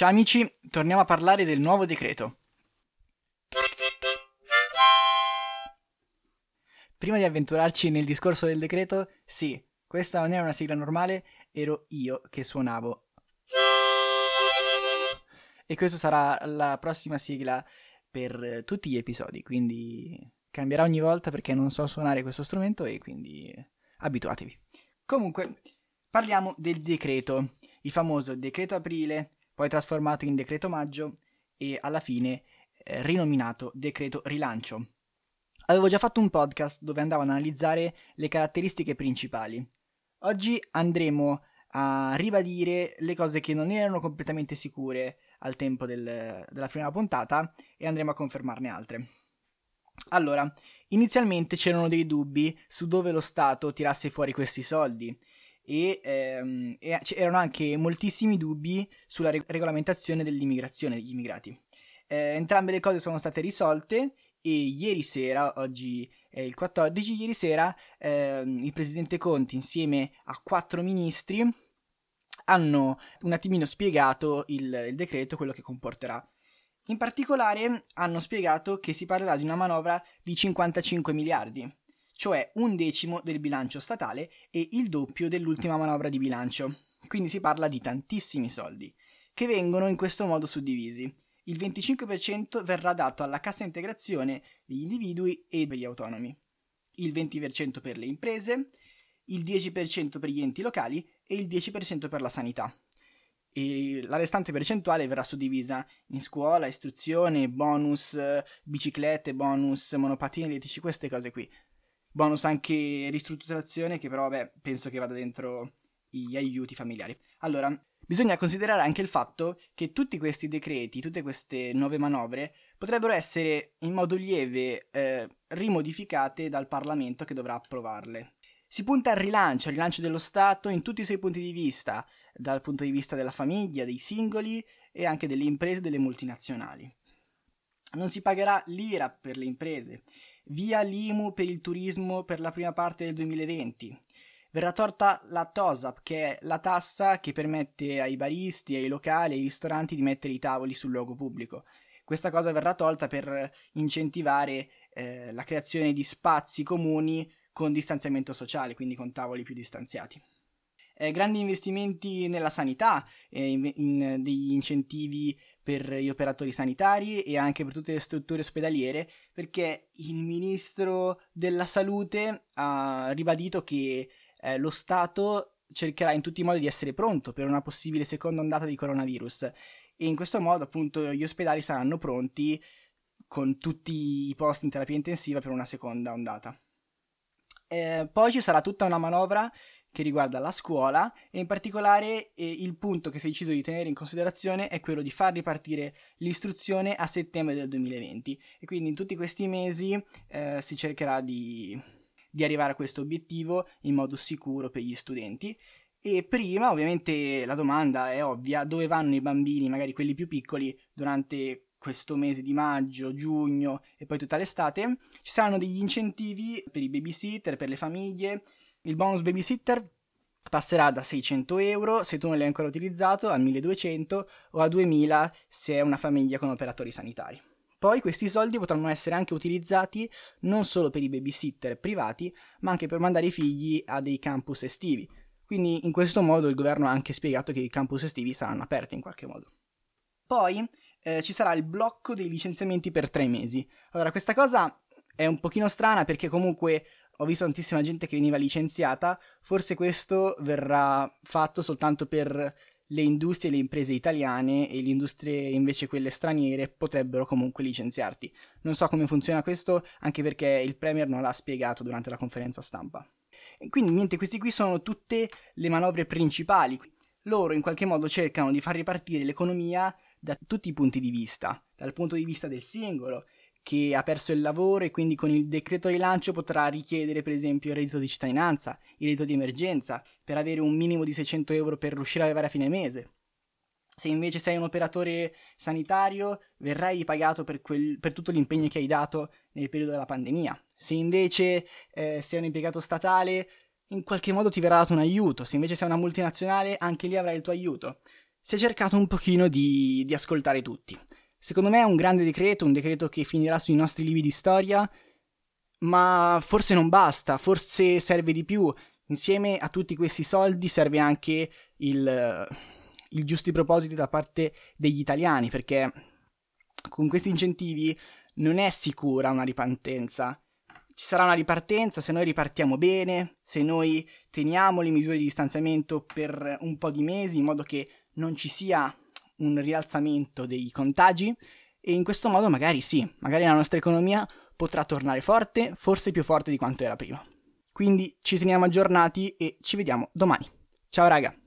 Ciao amici, torniamo a parlare del nuovo decreto. Prima di avventurarci nel discorso del decreto, sì, questa non era una sigla normale, ero io che suonavo. E questa sarà la prossima sigla per tutti gli episodi, quindi cambierà ogni volta perché non so suonare questo strumento e quindi abituatevi. Comunque, parliamo del decreto, il famoso decreto aprile, poi trasformato in decreto maggio e alla fine eh, rinominato decreto rilancio. Avevo già fatto un podcast dove andavo ad analizzare le caratteristiche principali. Oggi andremo a ribadire le cose che non erano completamente sicure al tempo del, della prima puntata e andremo a confermarne altre. Allora, inizialmente c'erano dei dubbi su dove lo Stato tirasse fuori questi soldi e, ehm, e c'erano anche moltissimi dubbi sulla re- regolamentazione dell'immigrazione degli immigrati. Eh, entrambe le cose sono state risolte e ieri sera, oggi è il 14, ieri sera ehm, il presidente Conte insieme a quattro ministri hanno un attimino spiegato il, il decreto, quello che comporterà. In particolare hanno spiegato che si parlerà di una manovra di 55 miliardi, cioè un decimo del bilancio statale e il doppio dell'ultima manovra di bilancio. Quindi si parla di tantissimi soldi, che vengono in questo modo suddivisi. Il 25% verrà dato alla cassa integrazione degli individui e degli autonomi, il 20% per le imprese, il 10% per gli enti locali e il 10% per la sanità. E la restante percentuale verrà suddivisa in scuola, istruzione, bonus biciclette, bonus monopattini elettrici, queste cose qui. Bonus anche ristrutturazione che però vabbè, penso che vada dentro gli aiuti familiari. Allora, bisogna considerare anche il fatto che tutti questi decreti, tutte queste nuove manovre potrebbero essere in modo lieve eh, rimodificate dal Parlamento che dovrà approvarle. Si punta al rilancio, al rilancio dello Stato in tutti i suoi punti di vista, dal punto di vista della famiglia, dei singoli e anche delle imprese e delle multinazionali. Non si pagherà l'IRA per le imprese, via l'IMU per il turismo per la prima parte del 2020. Verrà torta la TOSAP, che è la tassa che permette ai baristi, ai locali, ai ristoranti di mettere i tavoli sul luogo pubblico. Questa cosa verrà tolta per incentivare eh, la creazione di spazi comuni con distanziamento sociale, quindi con tavoli più distanziati. Eh, grandi investimenti nella sanità, eh, in, in degli incentivi per gli operatori sanitari e anche per tutte le strutture ospedaliere, perché il ministro della salute ha ribadito che eh, lo Stato cercherà in tutti i modi di essere pronto per una possibile seconda ondata di coronavirus e in questo modo appunto gli ospedali saranno pronti con tutti i posti in terapia intensiva per una seconda ondata. Eh, poi ci sarà tutta una manovra che riguarda la scuola e in particolare eh, il punto che si è deciso di tenere in considerazione è quello di far ripartire l'istruzione a settembre del 2020 e quindi in tutti questi mesi eh, si cercherà di, di arrivare a questo obiettivo in modo sicuro per gli studenti e prima ovviamente la domanda è ovvia dove vanno i bambini magari quelli più piccoli durante questo mese di maggio, giugno e poi tutta l'estate, ci saranno degli incentivi per i babysitter, per le famiglie. Il bonus babysitter passerà da 600 euro se tu non l'hai ancora utilizzato a 1200 o a 2000 se è una famiglia con operatori sanitari. Poi questi soldi potranno essere anche utilizzati non solo per i babysitter privati, ma anche per mandare i figli a dei campus estivi. Quindi in questo modo il governo ha anche spiegato che i campus estivi saranno aperti in qualche modo. Poi eh, ci sarà il blocco dei licenziamenti per tre mesi. Allora, questa cosa è un pochino strana perché comunque ho visto tantissima gente che veniva licenziata, forse questo verrà fatto soltanto per le industrie e le imprese italiane e le industrie invece quelle straniere potrebbero comunque licenziarti. Non so come funziona questo, anche perché il Premier non l'ha spiegato durante la conferenza stampa. E quindi niente, queste qui sono tutte le manovre principali. Loro in qualche modo cercano di far ripartire l'economia da tutti i punti di vista, dal punto di vista del singolo, che ha perso il lavoro e quindi con il decreto rilancio potrà richiedere per esempio il reddito di cittadinanza, il reddito di emergenza, per avere un minimo di 600 euro per riuscire ad arrivare a fine mese. Se invece sei un operatore sanitario, verrai ripagato per, quel, per tutto l'impegno che hai dato nel periodo della pandemia. Se invece eh, sei un impiegato statale, in qualche modo ti verrà dato un aiuto. Se invece sei una multinazionale, anche lì avrai il tuo aiuto. si è cercato un pochino di, di ascoltare tutti. Secondo me è un grande decreto, un decreto che finirà sui nostri libri di storia, ma forse non basta, forse serve di più. Insieme a tutti questi soldi serve anche il, il giusti propositi da parte degli italiani, perché con questi incentivi non è sicura una ripartenza. Ci sarà una ripartenza se noi ripartiamo bene, se noi teniamo le misure di distanziamento per un po' di mesi, in modo che non ci sia un rialzamento dei contagi e in questo modo magari sì, magari la nostra economia potrà tornare forte, forse più forte di quanto era prima. Quindi ci teniamo aggiornati e ci vediamo domani. Ciao raga!